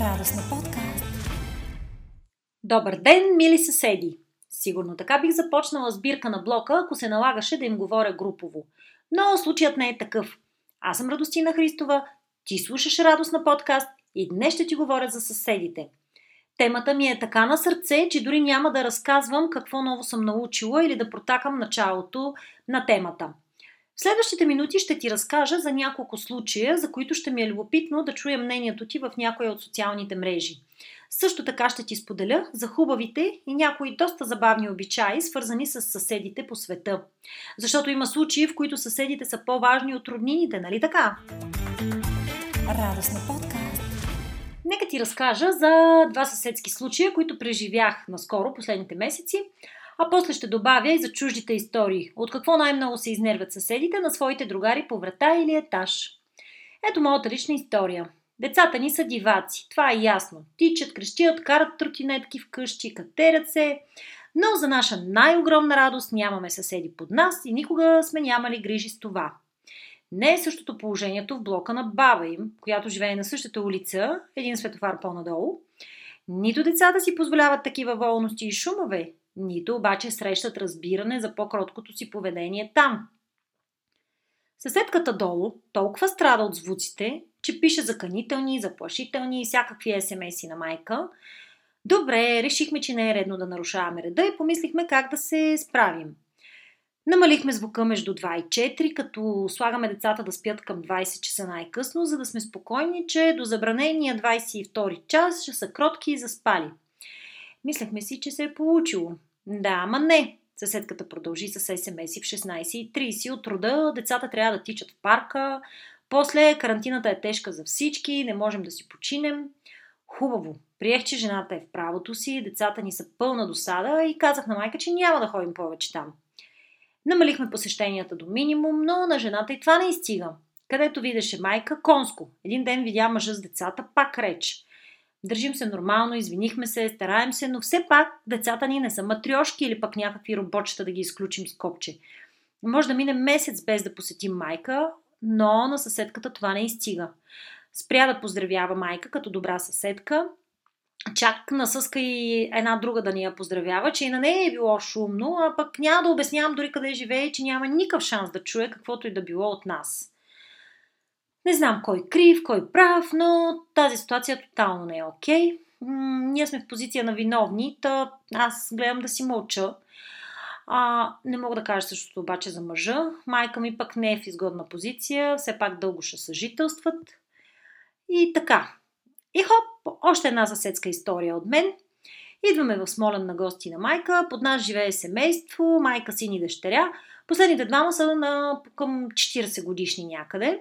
Радостна подкаст. Добър ден, мили съседи! Сигурно така бих започнала сбирка на блока, ако се налагаше да им говоря групово. Но случаят не е такъв. Аз съм Радостина Христова, ти слушаш Радостна подкаст и днес ще ти говоря за съседите. Темата ми е така на сърце, че дори няма да разказвам какво ново съм научила или да протакам началото на темата – в следващите минути ще ти разкажа за няколко случая, за които ще ми е любопитно да чуя мнението ти в някоя от социалните мрежи. Също така ще ти споделя за хубавите и някои доста забавни обичаи, свързани с съседите по света. Защото има случаи, в които съседите са по-важни от роднините, нали така? Радостна подкаст. Нека ти разкажа за два съседски случая, които преживях наскоро, последните месеци – а после ще добавя и за чуждите истории. От какво най-много се изнервят съседите на своите другари по врата или етаж. Ето моята лична история. Децата ни са диваци, това е ясно. Тичат, крещят, карат тротинетки вкъщи, катерят се. Но за наша най-огромна радост нямаме съседи под нас и никога сме нямали грижи с това. Не е същото положението в блока на баба им, която живее на същата улица, един светофар по-надолу. Нито децата си позволяват такива волности и шумове, нито обаче срещат разбиране за по-кроткото си поведение там. Съседката долу толкова страда от звуците, че пише заканителни, заплашителни и всякакви смс на майка. Добре, решихме, че не е редно да нарушаваме реда и помислихме как да се справим. Намалихме звука между 2 и 4, като слагаме децата да спят към 20 часа най-късно, за да сме спокойни, че до забранения 22 час ще са кротки и заспали. Мислехме си, че се е получило. Да, ама не. Съседката продължи с СМС в 16.30 от труда. Децата трябва да тичат в парка. После карантината е тежка за всички, не можем да си починем. Хубаво. Приех, че жената е в правото си, децата ни са пълна досада и казах на майка, че няма да ходим повече там. Намалихме посещенията до минимум, но на жената и това не изстига. Където видеше майка, конско. Един ден видя мъжа с децата, пак реч. Държим се нормално, извинихме се, стараем се, но все пак децата ни не са матрешки или пък някакви роботчета да ги изключим с копче. Може да мине месец без да посетим майка, но на съседката това не изстига. Спря да поздравява майка като добра съседка, чак насъска и една друга да ни я поздравява, че и на нея е било шумно, а пък няма да обяснявам дори къде живее, че няма никакъв шанс да чуе каквото и да било от нас. Не знам кой крив, кой прав, но тази ситуация тотално не е окей. Okay. ние сме в позиция на виновни, та аз гледам да си мълча. А, не мога да кажа същото обаче за мъжа. Майка ми пък не е в изгодна позиция, все пак дълго ще съжителстват. И така. И хоп, още една съседска история от мен. Идваме в Смолен на гости на майка. Под нас живее семейство, майка, син и дъщеря. Последните двама са на към 40 годишни някъде.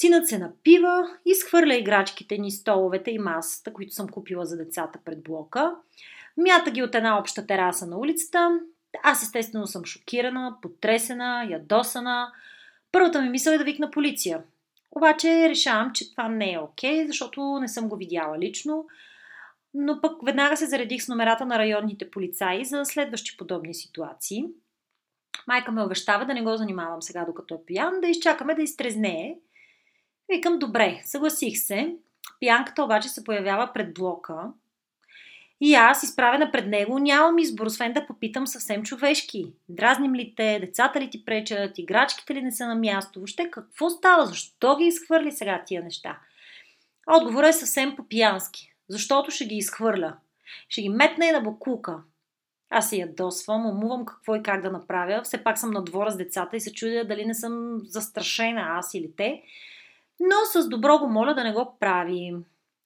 Синът се напива, изхвърля играчките ни, столовете и масата, които съм купила за децата пред блока. Мята ги от една обща тераса на улицата. Аз естествено съм шокирана, потресена, ядосана. Първата ми мисъл е да викна полиция. Обаче решавам, че това не е окей, okay, защото не съм го видяла лично. Но пък веднага се заредих с номерата на районните полицаи за следващи подобни ситуации. Майка ме обещава да не го занимавам сега, докато е пиян, да изчакаме да изтрезнее – Викам, добре, съгласих се. Пянката обаче се появява пред блока. И аз, изправена пред него, нямам избор, освен да попитам съвсем човешки. Дразним ли те, децата ли ти пречат, играчките ли не са на място? Въобще какво става? Защо ги изхвърли сега тия неща? Отговорът е съвсем по-пиянски. Защото ще ги изхвърля. Ще ги метна и на бокука. Аз се ядосвам, умувам какво и как да направя. Все пак съм на двора с децата и се чудя дали не съм застрашена аз или те но с добро го моля да не го прави.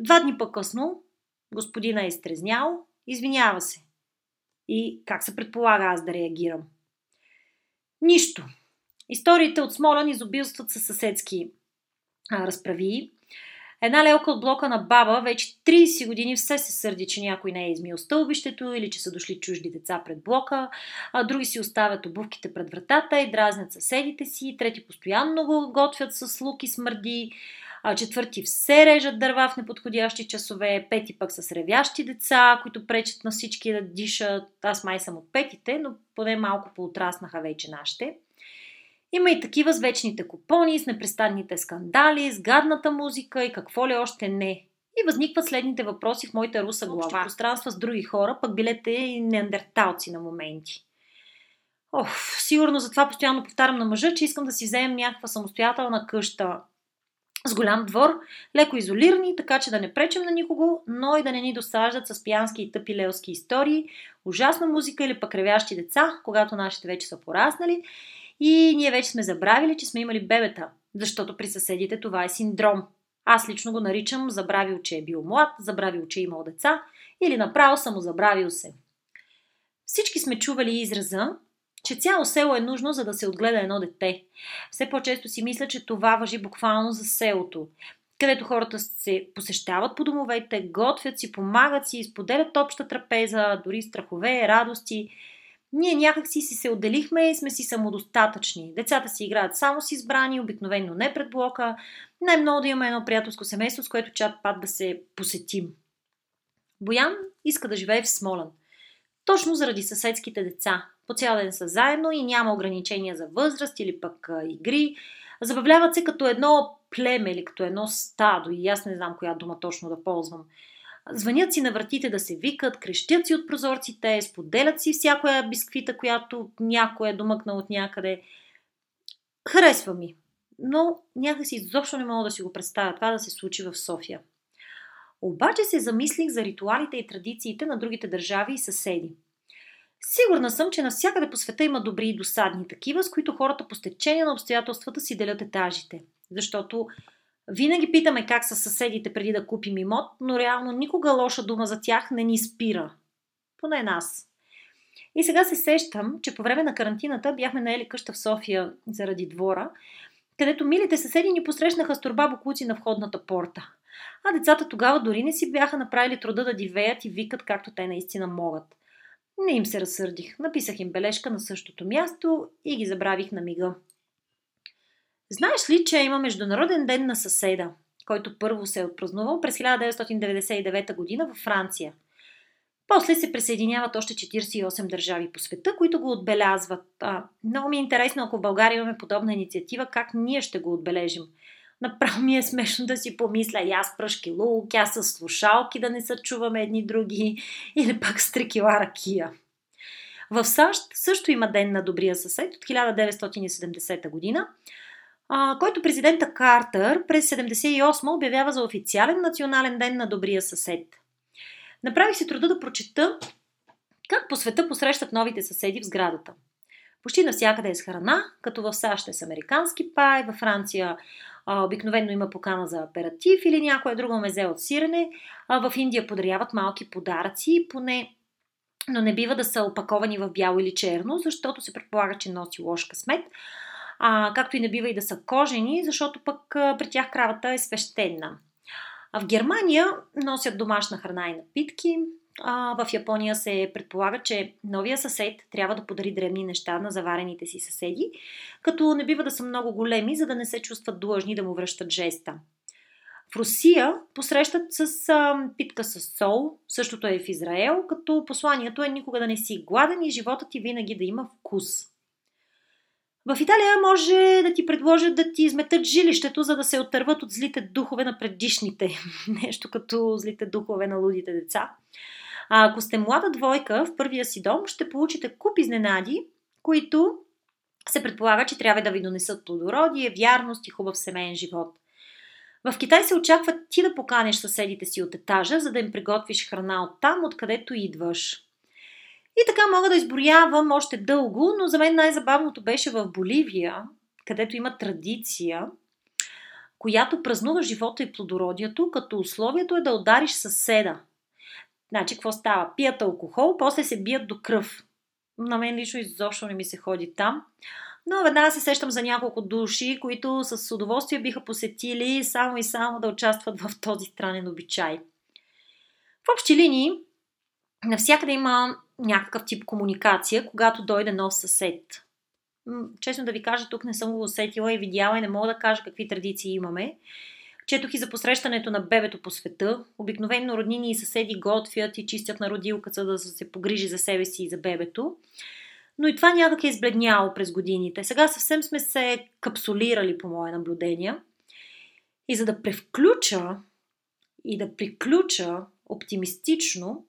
Два дни по-късно господина е изтрезнял, извинява се. И как се предполага аз да реагирам? Нищо. Историите от Смолян изобилстват със съседски а, разправи. Една лелка от блока на баба вече 30 години все се сърди, че някой не е измил стълбището или че са дошли чужди деца пред блока, а други си оставят обувките пред вратата и дразнят съседите си, трети постоянно го готвят с лук и смърди, а четвърти все режат дърва в неподходящи часове, пети пък с ревящи деца, които пречат на всички да дишат. Аз май съм от петите, но поне малко поутраснаха вече нашите. Има и такива с вечните купони, с непрестанните скандали, с гадната музика и какво ли още не. И възникват следните въпроси в моята руса глава. Пространства с други хора, пък билете и неандерталци на моменти. Ох, сигурно затова постоянно повтарям на мъжа, че искам да си вземем някаква самостоятелна къща с голям двор, леко изолирани, така че да не пречем на никого, но и да не ни досаждат с пиянски и тъпи лелски истории, ужасна музика или пък ревящи деца, когато нашите вече са пораснали и ние вече сме забравили, че сме имали бебета, защото при съседите това е синдром. Аз лично го наричам забравил, че е бил млад, забравил, че е имал деца или направо само забравил се. Всички сме чували израза, че цяло село е нужно, за да се отгледа едно дете. Все по-често си мисля, че това въжи буквално за селото, където хората се посещават по домовете, готвят си, помагат си, споделят обща трапеза, дори страхове, радости. Ние някак си се отделихме и сме си самодостатъчни. Децата си играят само с избрани, обикновено не пред блока. Най-много да имаме едно приятелско семейство, с което чат пат да се посетим. Боян иска да живее в Смолен. Точно заради съседските деца. По цял ден са заедно и няма ограничения за възраст или пък игри. Забавляват се като едно племе или като едно стадо и аз не знам коя дума точно да ползвам. Звънят си на вратите да се викат, крещят си от прозорците, споделят си всякоя бисквита, която някой е домъкнал от някъде. Харесва ми, но някакси изобщо не мога да си го представя това да се случи в София. Обаче се замислих за ритуалите и традициите на другите държави и съседи. Сигурна съм, че навсякъде по света има добри и досадни такива, с които хората по стечение на обстоятелствата си делят етажите. Защото винаги питаме как са съседите преди да купим имот, но реално никога лоша дума за тях не ни спира. Поне нас. И сега се сещам, че по време на карантината бяхме наели къща в София заради двора, където милите съседи ни посрещнаха с турба буклуци на входната порта. А децата тогава дори не си бяха направили труда да дивеят и викат както те наистина могат. Не им се разсърдих. Написах им бележка на същото място и ги забравих на мига. Знаеш ли, че има Международен ден на съседа, който първо се е отпразнувал през 1999 година във Франция? После се присъединяват още 48 държави по света, които го отбелязват. А, много ми е интересно, ако в България имаме подобна инициатива, как ние ще го отбележим – Направо ми е смешно да си помисля и аз пръшки лук, аз с слушалки да не се чуваме едни други или пак с трекила ракия. В САЩ също има Ден на добрия съсед от 1970 година, който президента Картер през 1978 обявява за официален национален ден на добрия съсед. Направих си труда да прочета как по света посрещат новите съседи в сградата. Почти навсякъде е с храна, като в САЩ е с американски пай, във Франция а, обикновено има покана за аператив или някоя друга мезе от сирене. А, в Индия подаряват малки подаръци, поне но не бива да са опаковани в бяло или черно, защото се предполага, че носи лош късмет. А, както и не бива и да са кожени, защото пък а, при тях кравата е свещена. А в Германия носят домашна храна и напитки, а, в Япония се предполага, че новия съсед трябва да подари древни неща на заварените си съседи, като не бива да са много големи, за да не се чувстват длъжни да му връщат жеста. В Русия посрещат с а, питка с сол, същото е в Израел, като посланието е никога да не си гладен и живота ти винаги да има вкус. В Италия може да ти предложат да ти изметат жилището, за да се отърват от злите духове на предишните. Нещо като злите духове на лудите деца. А ако сте млада двойка в първия си дом, ще получите куп изненади, които се предполага, че трябва да ви донесат плодородие, вярност и хубав семейен живот. В Китай се очаква ти да поканеш съседите си от етажа, за да им приготвиш храна от там, откъдето идваш. И така мога да изброявам още дълго, но за мен най-забавното беше в Боливия, където има традиция, която празнува живота и плодородието, като условието е да удариш съседа – Значи, какво става? Пият алкохол, после се бият до кръв. На мен лично изобщо не ми се ходи там. Но веднага се сещам за няколко души, които с удоволствие биха посетили само и само да участват в този странен обичай. В общи линии, навсякъде има някакъв тип комуникация, когато дойде нов съсед. Честно да ви кажа, тук не съм го усетила и видяла и не мога да кажа какви традиции имаме. Четох и за посрещането на бебето по света. Обикновено роднини и съседи готвят и чистят на родилката, да се погрижи за себе си и за бебето. Но и това някак е избледняло през годините. Сега съвсем сме се капсулирали, по мое наблюдение. И за да превключа и да приключа оптимистично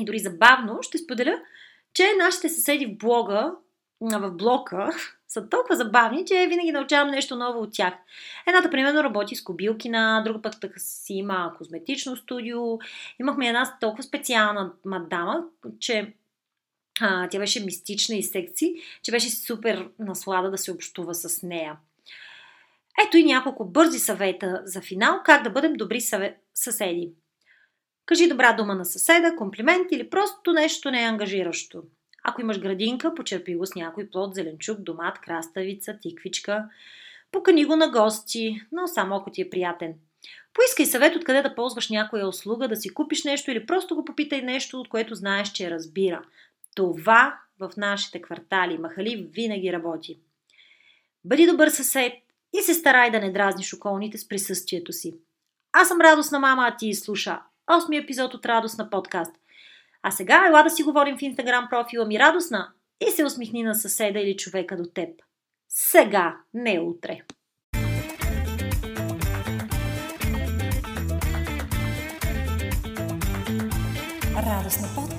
и дори забавно, ще споделя, че нашите съседи в блога, в блока, са толкова забавни, че винаги научавам нещо ново от тях. Едната, примерно, работи с кобилкина, друга пък така си има козметично студио. Имахме една толкова специална мадама, че а, тя беше мистична и секси, че беше супер наслада да се общува с нея. Ето и няколко бързи съвета за финал, как да бъдем добри съседи. Кажи добра дума на съседа, комплимент или просто нещо неангажиращо. Ако имаш градинка, почерпи го с някой плод, зеленчук, домат, краставица, тиквичка. Покани го на гости, но само ако ти е приятен. Поискай съвет откъде да ползваш някоя услуга, да си купиш нещо или просто го попитай нещо, от което знаеш, че разбира. Това в нашите квартали, махали, винаги работи. Бъди добър съсед и се старай да не дразниш околните с присъствието си. Аз съм радостна мама, а ти слуша осми епизод от Радостна подкаст. А сега ела да си говорим в инстаграм профила ми Радостна и се усмихни на съседа или човека до теб. Сега, не утре. Радостна подкаст